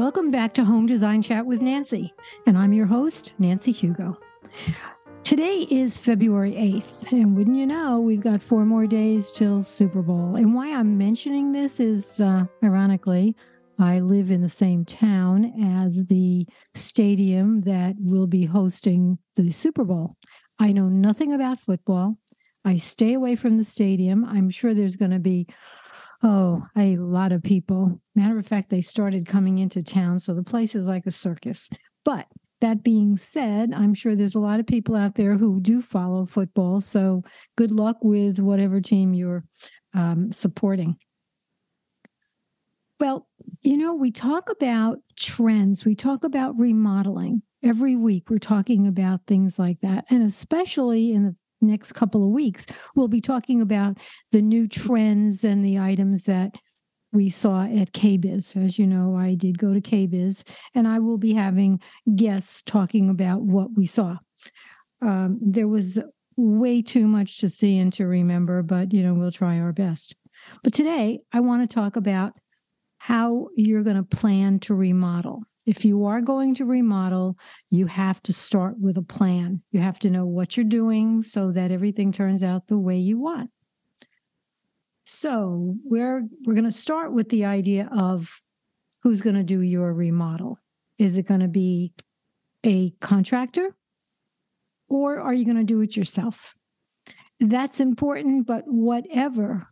Welcome back to Home Design Chat with Nancy, and I'm your host, Nancy Hugo. Today is February 8th, and wouldn't you know, we've got four more days till Super Bowl. And why I'm mentioning this is uh, ironically, I live in the same town as the stadium that will be hosting the Super Bowl. I know nothing about football. I stay away from the stadium. I'm sure there's going to be Oh, a lot of people. Matter of fact, they started coming into town. So the place is like a circus. But that being said, I'm sure there's a lot of people out there who do follow football. So good luck with whatever team you're um, supporting. Well, you know, we talk about trends, we talk about remodeling. Every week, we're talking about things like that. And especially in the next couple of weeks, we'll be talking about the new trends and the items that we saw at KBIS. As you know, I did go to KBIS, and I will be having guests talking about what we saw. Um, there was way too much to see and to remember, but you know, we'll try our best. But today, I want to talk about how you're going to plan to remodel. If you are going to remodel, you have to start with a plan. You have to know what you're doing so that everything turns out the way you want. So, we're we're going to start with the idea of who's going to do your remodel. Is it going to be a contractor or are you going to do it yourself? That's important, but whatever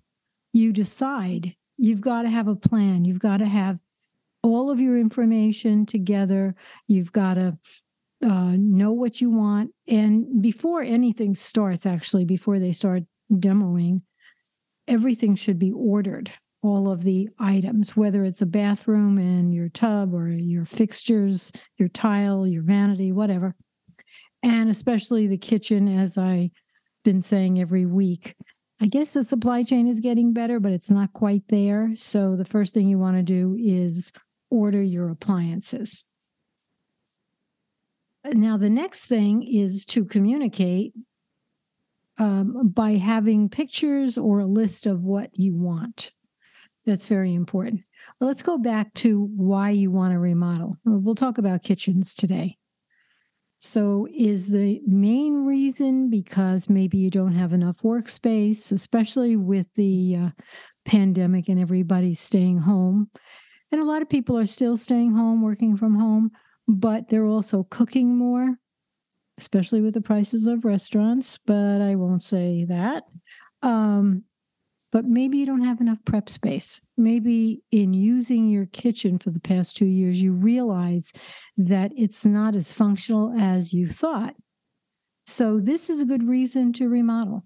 you decide, you've got to have a plan. You've got to have all of your information together. You've got to uh, know what you want. And before anything starts, actually, before they start demoing, everything should be ordered. All of the items, whether it's a bathroom and your tub or your fixtures, your tile, your vanity, whatever. And especially the kitchen, as I've been saying every week. I guess the supply chain is getting better, but it's not quite there. So the first thing you want to do is order your appliances. Now, the next thing is to communicate um, by having pictures or a list of what you want. That's very important. Let's go back to why you want to remodel. We'll talk about kitchens today. So, is the main reason because maybe you don't have enough workspace, especially with the uh, pandemic and everybody staying home? And a lot of people are still staying home, working from home, but they're also cooking more, especially with the prices of restaurants. But I won't say that. Um, but maybe you don't have enough prep space. Maybe in using your kitchen for the past two years, you realize that it's not as functional as you thought. So, this is a good reason to remodel.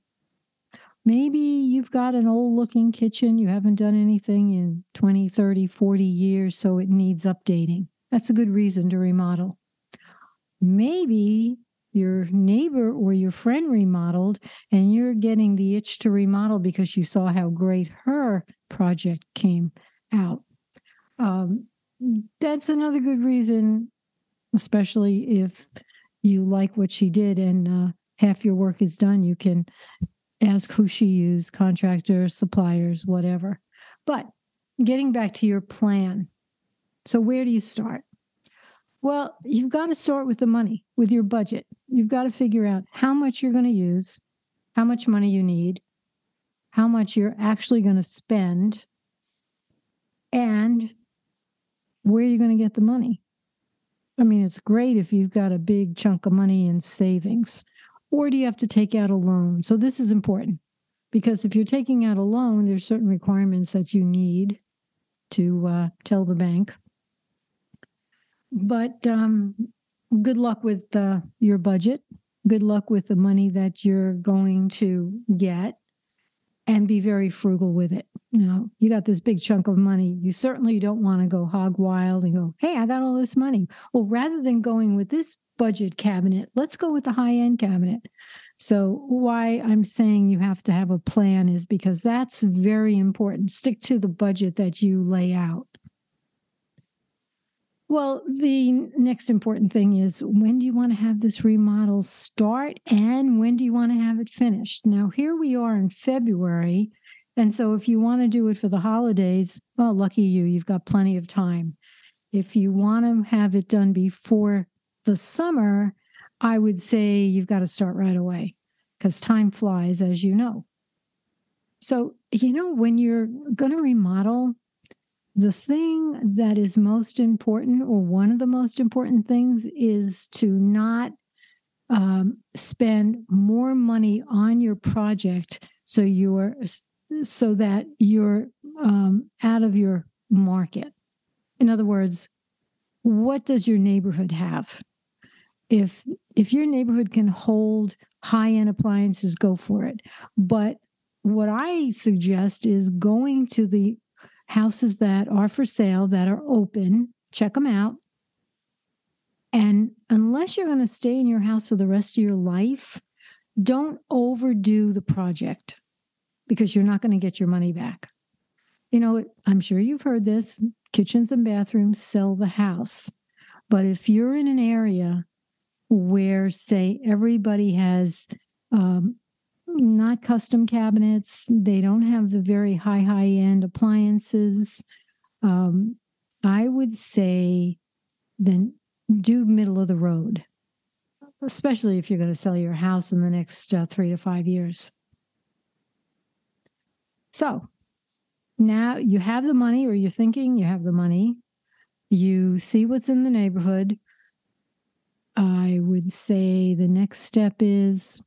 Maybe you've got an old looking kitchen, you haven't done anything in 20, 30, 40 years, so it needs updating. That's a good reason to remodel. Maybe your neighbor or your friend remodeled and you're getting the itch to remodel because you saw how great her project came out. Um, that's another good reason, especially if you like what she did and uh, half your work is done, you can ask who she used, contractors, suppliers, whatever. But getting back to your plan. So, where do you start? Well, you've got to start with the money, with your budget. You've got to figure out how much you're going to use, how much money you need, how much you're actually going to spend, and where you're going to get the money. I mean, it's great if you've got a big chunk of money in savings, or do you have to take out a loan? So this is important because if you're taking out a loan, there's certain requirements that you need to uh, tell the bank. But um, good luck with uh, your budget. Good luck with the money that you're going to get and be very frugal with it. You know, you got this big chunk of money. You certainly don't want to go hog wild and go, hey, I got all this money. Well, rather than going with this budget cabinet. Let's go with the high end cabinet. So, why I'm saying you have to have a plan is because that's very important. Stick to the budget that you lay out. Well, the next important thing is when do you want to have this remodel start and when do you want to have it finished? Now, here we are in February. And so, if you want to do it for the holidays, well, lucky you, you've got plenty of time. If you want to have it done before the summer, I would say you've got to start right away because time flies, as you know. So, you know, when you're going to remodel, the thing that is most important, or one of the most important things, is to not um, spend more money on your project so you're so that you're um, out of your market. In other words, what does your neighborhood have? If if your neighborhood can hold high end appliances, go for it. But what I suggest is going to the houses that are for sale that are open, check them out. And unless you're going to stay in your house for the rest of your life, don't overdo the project because you're not going to get your money back. You know, I'm sure you've heard this kitchens and bathrooms sell the house. But if you're in an area where, say, everybody has um, not custom cabinets. They don't have the very high, high end appliances. Um, I would say then do middle of the road, especially if you're going to sell your house in the next uh, three to five years. So now you have the money, or you're thinking you have the money. You see what's in the neighborhood. I would say the next step is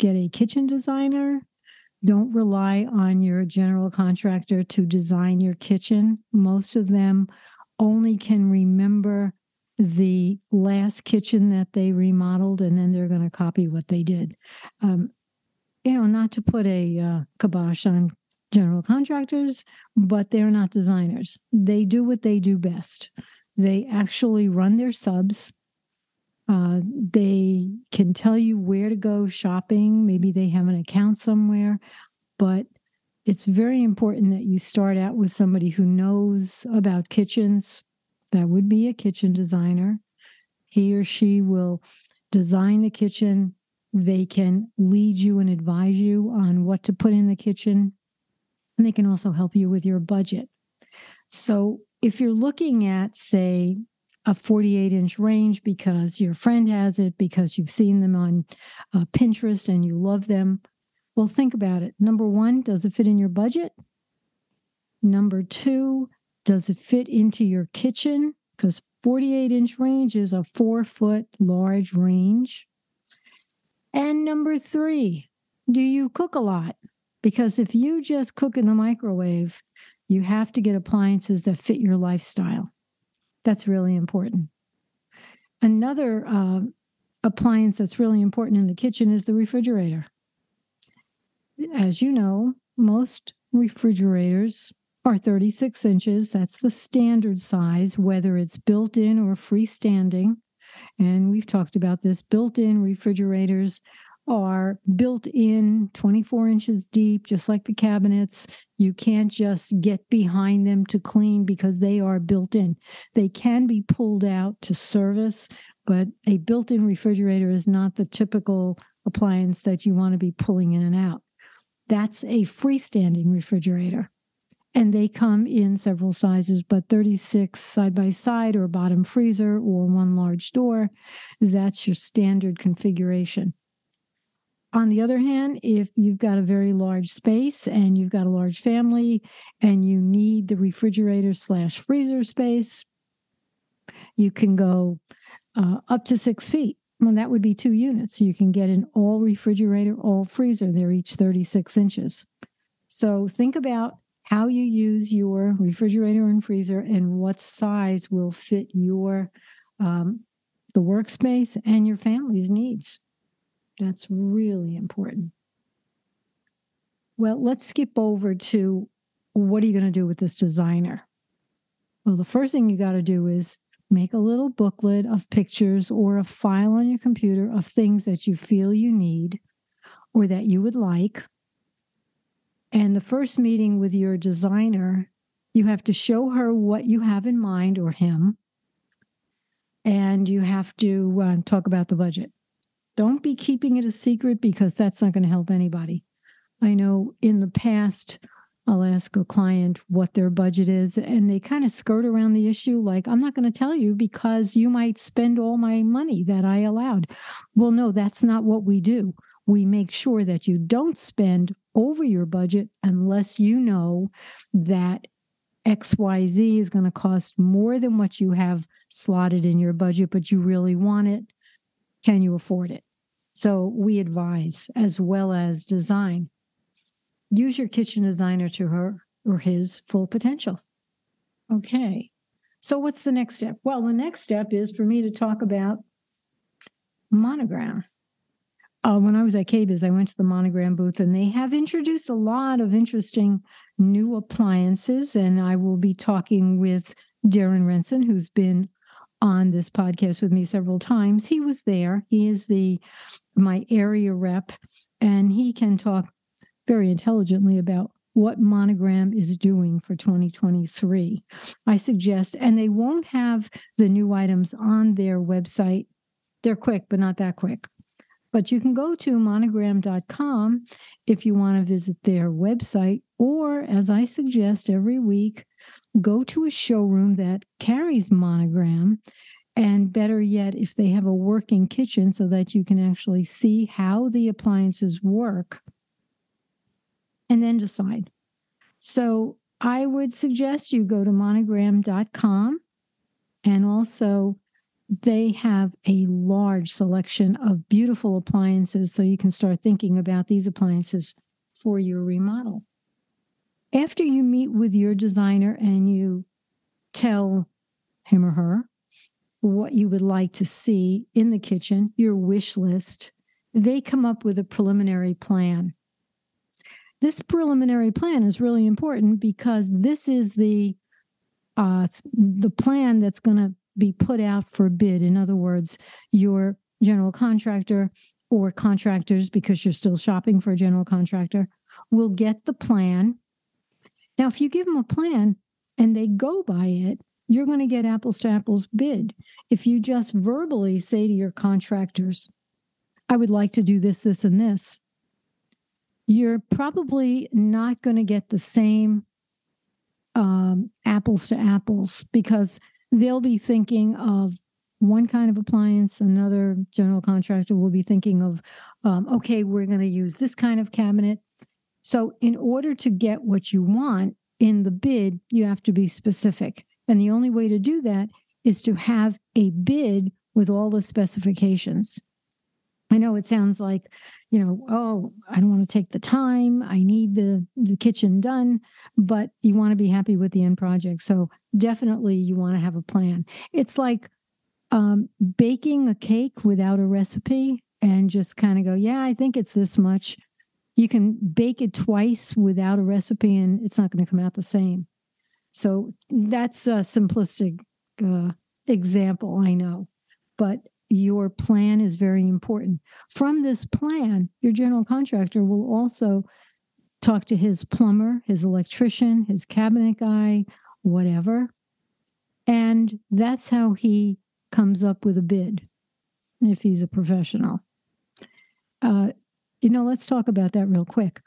get a kitchen designer. Don't rely on your general contractor to design your kitchen. Most of them only can remember the last kitchen that they remodeled and then they're going to copy what they did. Um, you know, not to put a uh, kibosh on general contractors, but they're not designers. They do what they do best. They actually run their subs uh, they can tell you where to go shopping. Maybe they have an account somewhere, but it's very important that you start out with somebody who knows about kitchens. That would be a kitchen designer. He or she will design the kitchen. They can lead you and advise you on what to put in the kitchen. And they can also help you with your budget. So if you're looking at, say, a 48 inch range because your friend has it, because you've seen them on uh, Pinterest and you love them. Well, think about it. Number one, does it fit in your budget? Number two, does it fit into your kitchen? Because 48 inch range is a four foot large range. And number three, do you cook a lot? Because if you just cook in the microwave, you have to get appliances that fit your lifestyle. That's really important. Another uh, appliance that's really important in the kitchen is the refrigerator. As you know, most refrigerators are 36 inches. That's the standard size, whether it's built in or freestanding. And we've talked about this built in refrigerators are built in 24 inches deep, just like the cabinets. You can't just get behind them to clean because they are built in. They can be pulled out to service, but a built in refrigerator is not the typical appliance that you want to be pulling in and out. That's a freestanding refrigerator. And they come in several sizes, but 36 side by side or bottom freezer or one large door. That's your standard configuration. On the other hand, if you've got a very large space and you've got a large family and you need the refrigerator slash freezer space, you can go uh, up to six feet. Well, that would be two units. You can get an all refrigerator, all freezer. They're each 36 inches. So think about how you use your refrigerator and freezer and what size will fit your um, the workspace and your family's needs. That's really important. Well, let's skip over to what are you going to do with this designer? Well, the first thing you got to do is make a little booklet of pictures or a file on your computer of things that you feel you need or that you would like. And the first meeting with your designer, you have to show her what you have in mind or him. And you have to uh, talk about the budget. Don't be keeping it a secret because that's not going to help anybody. I know in the past, I'll ask a client what their budget is, and they kind of skirt around the issue like, I'm not going to tell you because you might spend all my money that I allowed. Well, no, that's not what we do. We make sure that you don't spend over your budget unless you know that XYZ is going to cost more than what you have slotted in your budget, but you really want it. Can you afford it? So we advise as well as design. Use your kitchen designer to her or his full potential. Okay. So what's the next step? Well, the next step is for me to talk about monogram. Uh, when I was at KBIS, I went to the monogram booth and they have introduced a lot of interesting new appliances. And I will be talking with Darren Renson, who's been on this podcast with me several times. He was there. He is the my area rep, and he can talk very intelligently about what Monogram is doing for 2023. I suggest, and they won't have the new items on their website. They're quick, but not that quick. But you can go to monogram.com if you want to visit their website, or as I suggest every week, go to a showroom that carries monogram. And better yet, if they have a working kitchen so that you can actually see how the appliances work and then decide. So I would suggest you go to monogram.com and also they have a large selection of beautiful appliances so you can start thinking about these appliances for your remodel. After you meet with your designer and you tell him or her what you would like to see in the kitchen, your wish list, they come up with a preliminary plan. This preliminary plan is really important because this is the uh, the plan that's going to be put out for bid. In other words, your general contractor or contractors, because you're still shopping for a general contractor, will get the plan. Now, if you give them a plan and they go by it, you're going to get apples to apples bid. If you just verbally say to your contractors, I would like to do this, this, and this, you're probably not going to get the same um, apples to apples because they'll be thinking of one kind of appliance another general contractor will be thinking of um, okay we're going to use this kind of cabinet so in order to get what you want in the bid you have to be specific and the only way to do that is to have a bid with all the specifications i know it sounds like you know oh i don't want to take the time i need the the kitchen done but you want to be happy with the end project so definitely you want to have a plan. It's like um, baking a cake without a recipe and just kind of go, yeah, I think it's this much. You can bake it twice without a recipe and it's not going to come out the same. So that's a simplistic uh, example, I know, but your plan is very important. From this plan, your general contractor will also talk to his plumber, his electrician, his cabinet guy, whatever. And that's how he comes up with a bid if he's a professional. Uh, you know, let's talk about that real quick.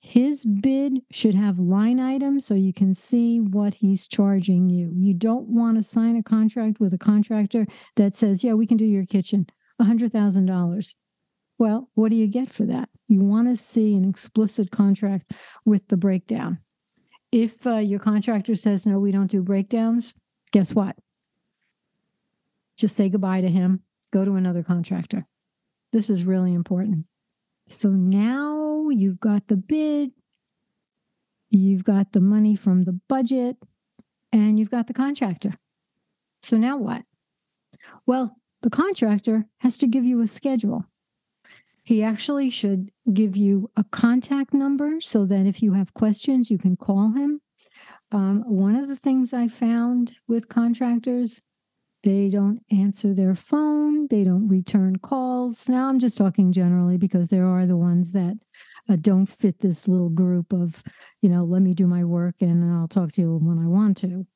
His bid should have line items so you can see what he's charging you. You don't want to sign a contract with a contractor that says, yeah, we can do your kitchen, $100,000. Well, what do you get for that? You want to see an explicit contract with the breakdown. If uh, your contractor says, no, we don't do breakdowns, guess what? Just say goodbye to him, go to another contractor. This is really important. So now you've got the bid, you've got the money from the budget, and you've got the contractor. So now what? Well, the contractor has to give you a schedule. He actually should give you a contact number so that if you have questions, you can call him. Um, one of the things I found with contractors, they don't answer their phone, they don't return calls. Now, I'm just talking generally because there are the ones that uh, don't fit this little group of, you know, let me do my work and I'll talk to you when I want to.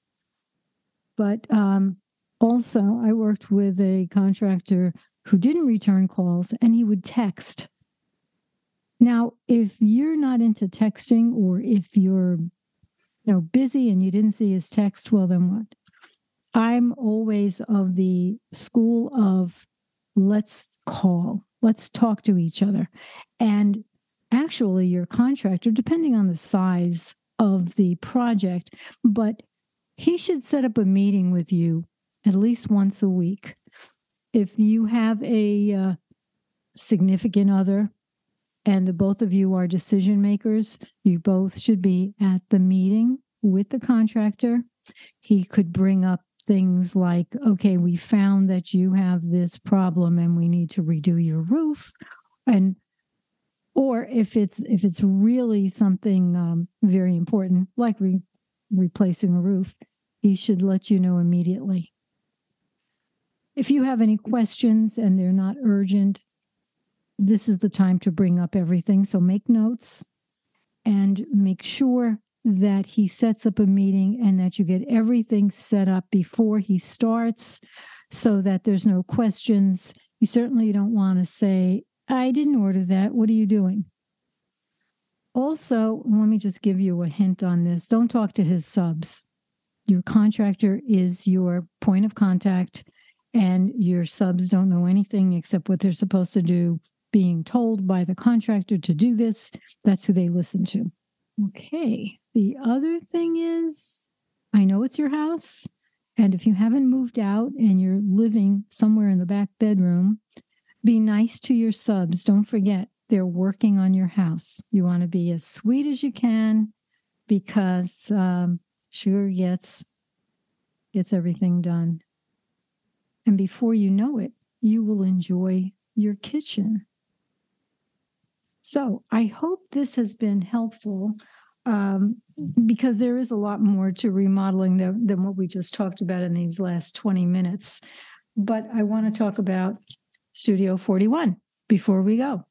But um, also, I worked with a contractor who didn't return calls and he would text. Now, if you're not into texting or if you're you know busy and you didn't see his text, well then what? I'm always of the school of let's call, let's talk to each other. And actually, your contractor, depending on the size of the project, but he should set up a meeting with you at least once a week. If you have a uh, significant other and the both of you are decision makers, you both should be at the meeting with the contractor. He could bring up things like, okay, we found that you have this problem and we need to redo your roof. And or if it's if it's really something um, very important, like re- replacing a roof, he should let you know immediately. If you have any questions and they're not urgent, this is the time to bring up everything. So make notes and make sure that he sets up a meeting and that you get everything set up before he starts so that there's no questions. You certainly don't want to say, I didn't order that. What are you doing? Also, let me just give you a hint on this don't talk to his subs. Your contractor is your point of contact, and your subs don't know anything except what they're supposed to do, being told by the contractor to do this. That's who they listen to. Okay. The other thing is, I know it's your house. And if you haven't moved out and you're living somewhere in the back bedroom, be nice to your subs. Don't forget, they're working on your house. You want to be as sweet as you can because um, sugar gets gets everything done. And before you know it, you will enjoy your kitchen. So I hope this has been helpful um, because there is a lot more to remodeling than, than what we just talked about in these last 20 minutes. But I want to talk about Studio 41 before we go.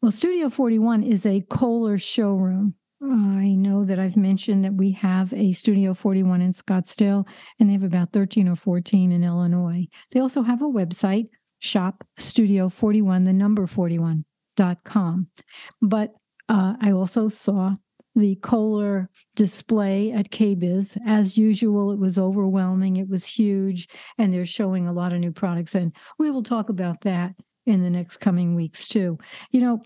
Well, Studio 41 is a Kohler showroom. I know that I've mentioned that we have a Studio 41 in Scottsdale, and they have about 13 or 14 in Illinois. They also have a website, shop studio 41, the number 41.com. But uh, I also saw the Kohler display at KBIS. As usual, it was overwhelming, it was huge, and they're showing a lot of new products. And we will talk about that in the next coming weeks, too. You know,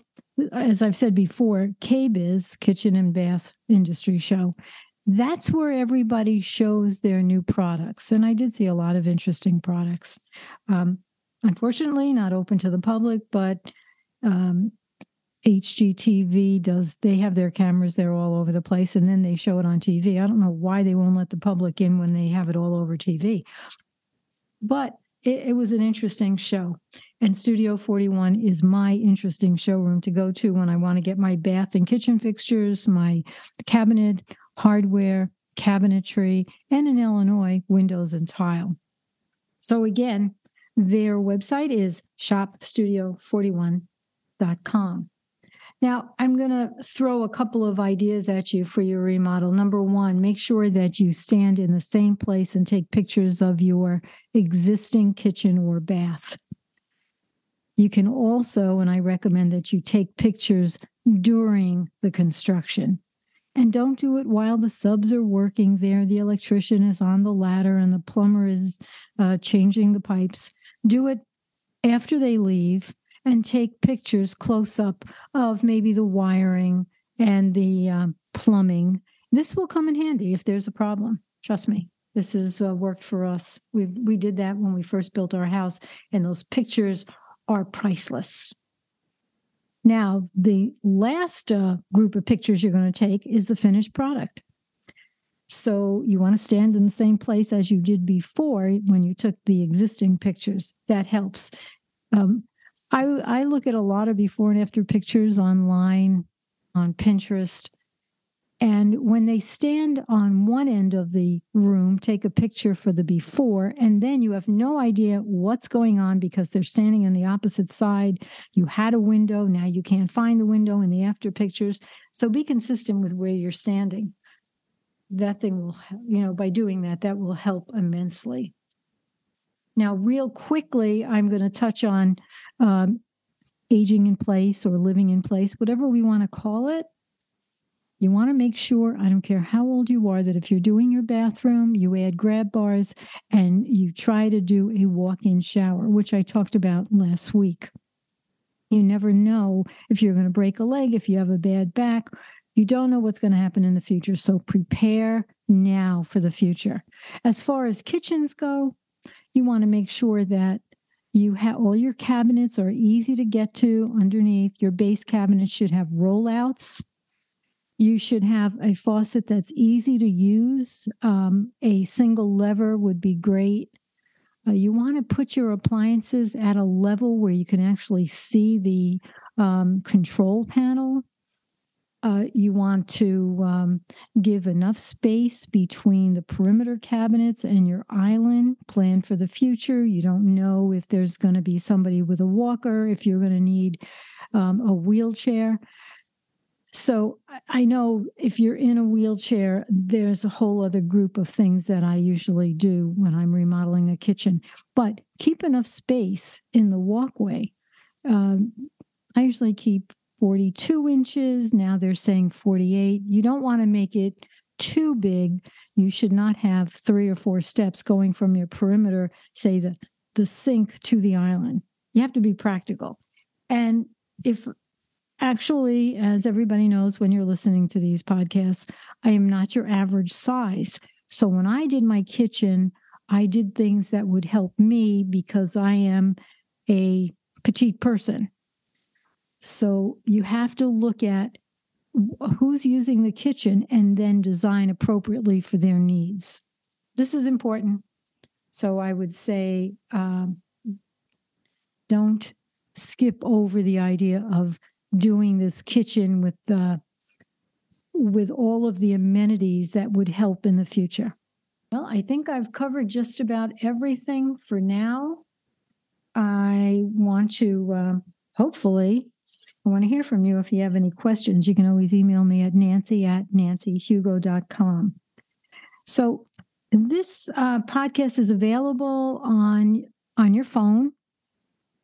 as I've said before, KBIS, Kitchen and Bath Industry Show, that's where everybody shows their new products. And I did see a lot of interesting products. Um, unfortunately, not open to the public, but um, HGTV does, they have their cameras there all over the place and then they show it on TV. I don't know why they won't let the public in when they have it all over TV. But it, it was an interesting show. And Studio 41 is my interesting showroom to go to when I want to get my bath and kitchen fixtures, my cabinet, hardware, cabinetry, and in Illinois, windows and tile. So again, their website is shopstudio41.com. Now, I'm going to throw a couple of ideas at you for your remodel. Number one, make sure that you stand in the same place and take pictures of your existing kitchen or bath. You can also, and I recommend that you take pictures during the construction. And don't do it while the subs are working there. The electrician is on the ladder and the plumber is uh, changing the pipes. Do it after they leave and take pictures close up of maybe the wiring and the um, plumbing. This will come in handy if there's a problem. Trust me. This has uh, worked for us. We we did that when we first built our house, and those pictures are priceless. Now, the last uh, group of pictures you're going to take is the finished product. So you want to stand in the same place as you did before when you took the existing pictures. That helps. Um, I I look at a lot of before and after pictures online on Pinterest. And when they stand on one end of the room, take a picture for the before, and then you have no idea what's going on because they're standing on the opposite side. You had a window, now you can't find the window in the after pictures. So be consistent with where you're standing. That thing will, you know, by doing that, that will help immensely. Now, real quickly, I'm going to touch on um, aging in place or living in place, whatever we want to call it, you want to make sure, I don't care how old you are, that if you're doing your bathroom, you add grab bars and you try to do a walk in shower, which I talked about last week. You never know if you're going to break a leg, if you have a bad back. You don't know what's going to happen in the future. So prepare now for the future. As far as kitchens go, you want to make sure that you have all your cabinets are easy to get to underneath. Your base cabinets should have rollouts. You should have a faucet that's easy to use. Um, a single lever would be great. Uh, you want to put your appliances at a level where you can actually see the um, control panel uh, you want to um, give enough space between the perimeter cabinets and your island. Plan for the future. You don't know if there's going to be somebody with a walker, if you're going to need um, a wheelchair. So I know if you're in a wheelchair, there's a whole other group of things that I usually do when I'm remodeling a kitchen. But keep enough space in the walkway. Um, I usually keep 42 inches. Now they're saying 48. You don't want to make it too big. You should not have three or four steps going from your perimeter, say the, the sink to the island. You have to be practical. And if actually, as everybody knows when you're listening to these podcasts, I am not your average size. So when I did my kitchen, I did things that would help me because I am a petite person. So you have to look at who's using the kitchen and then design appropriately for their needs. This is important. So I would say um, don't skip over the idea of doing this kitchen with the with all of the amenities that would help in the future. Well, I think I've covered just about everything for now. I want to uh, hopefully I want to hear from you. If you have any questions, you can always email me at nancy at nancyhugo.com. So this uh, podcast is available on on your phone.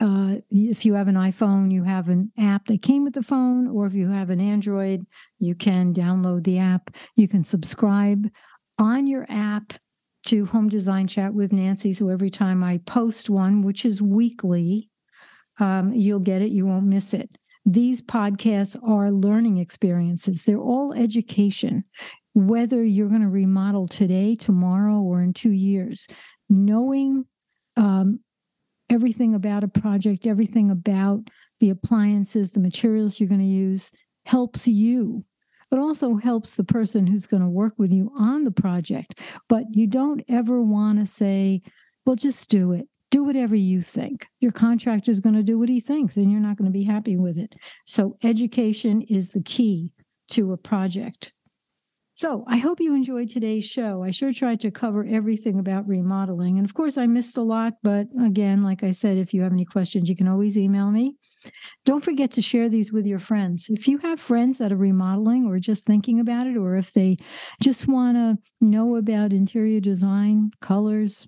Uh, if you have an iPhone, you have an app that came with the phone, or if you have an Android, you can download the app. You can subscribe on your app to Home Design Chat with Nancy. So every time I post one, which is weekly, um, you'll get it. You won't miss it these podcasts are learning experiences. They're all education, whether you're going to remodel today, tomorrow, or in two years. Knowing um, everything about a project, everything about the appliances, the materials you're going to use helps you, It also helps the person who's going to work with you on the project. But you don't ever want to say, well, just do it do whatever you think. Your contractor is going to do what he thinks, and you're not going to be happy with it. So, education is the key to a project. So, I hope you enjoyed today's show. I sure tried to cover everything about remodeling. And of course, I missed a lot. But again, like I said, if you have any questions, you can always email me. Don't forget to share these with your friends. If you have friends that are remodeling or just thinking about it, or if they just want to know about interior design, colors,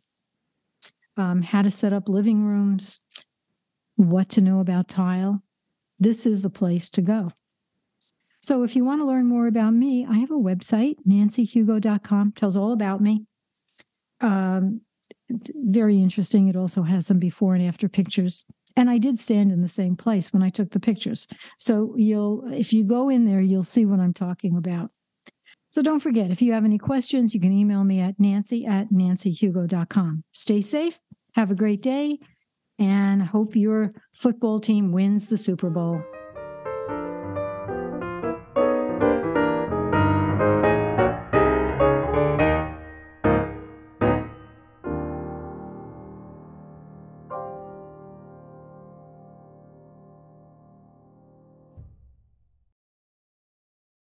um, how to set up living rooms, what to know about tile, this is the place to go. So if you want to learn more about me, I have a website, nancyhugo.com, tells all about me. Um, very interesting. It also has some before and after pictures. And I did stand in the same place when I took the pictures. So you'll if you go in there, you'll see what I'm talking about. So don't forget, if you have any questions, you can email me at nancy at nancyhugo.com. Stay safe, have a great day, and hope your football team wins the Super Bowl.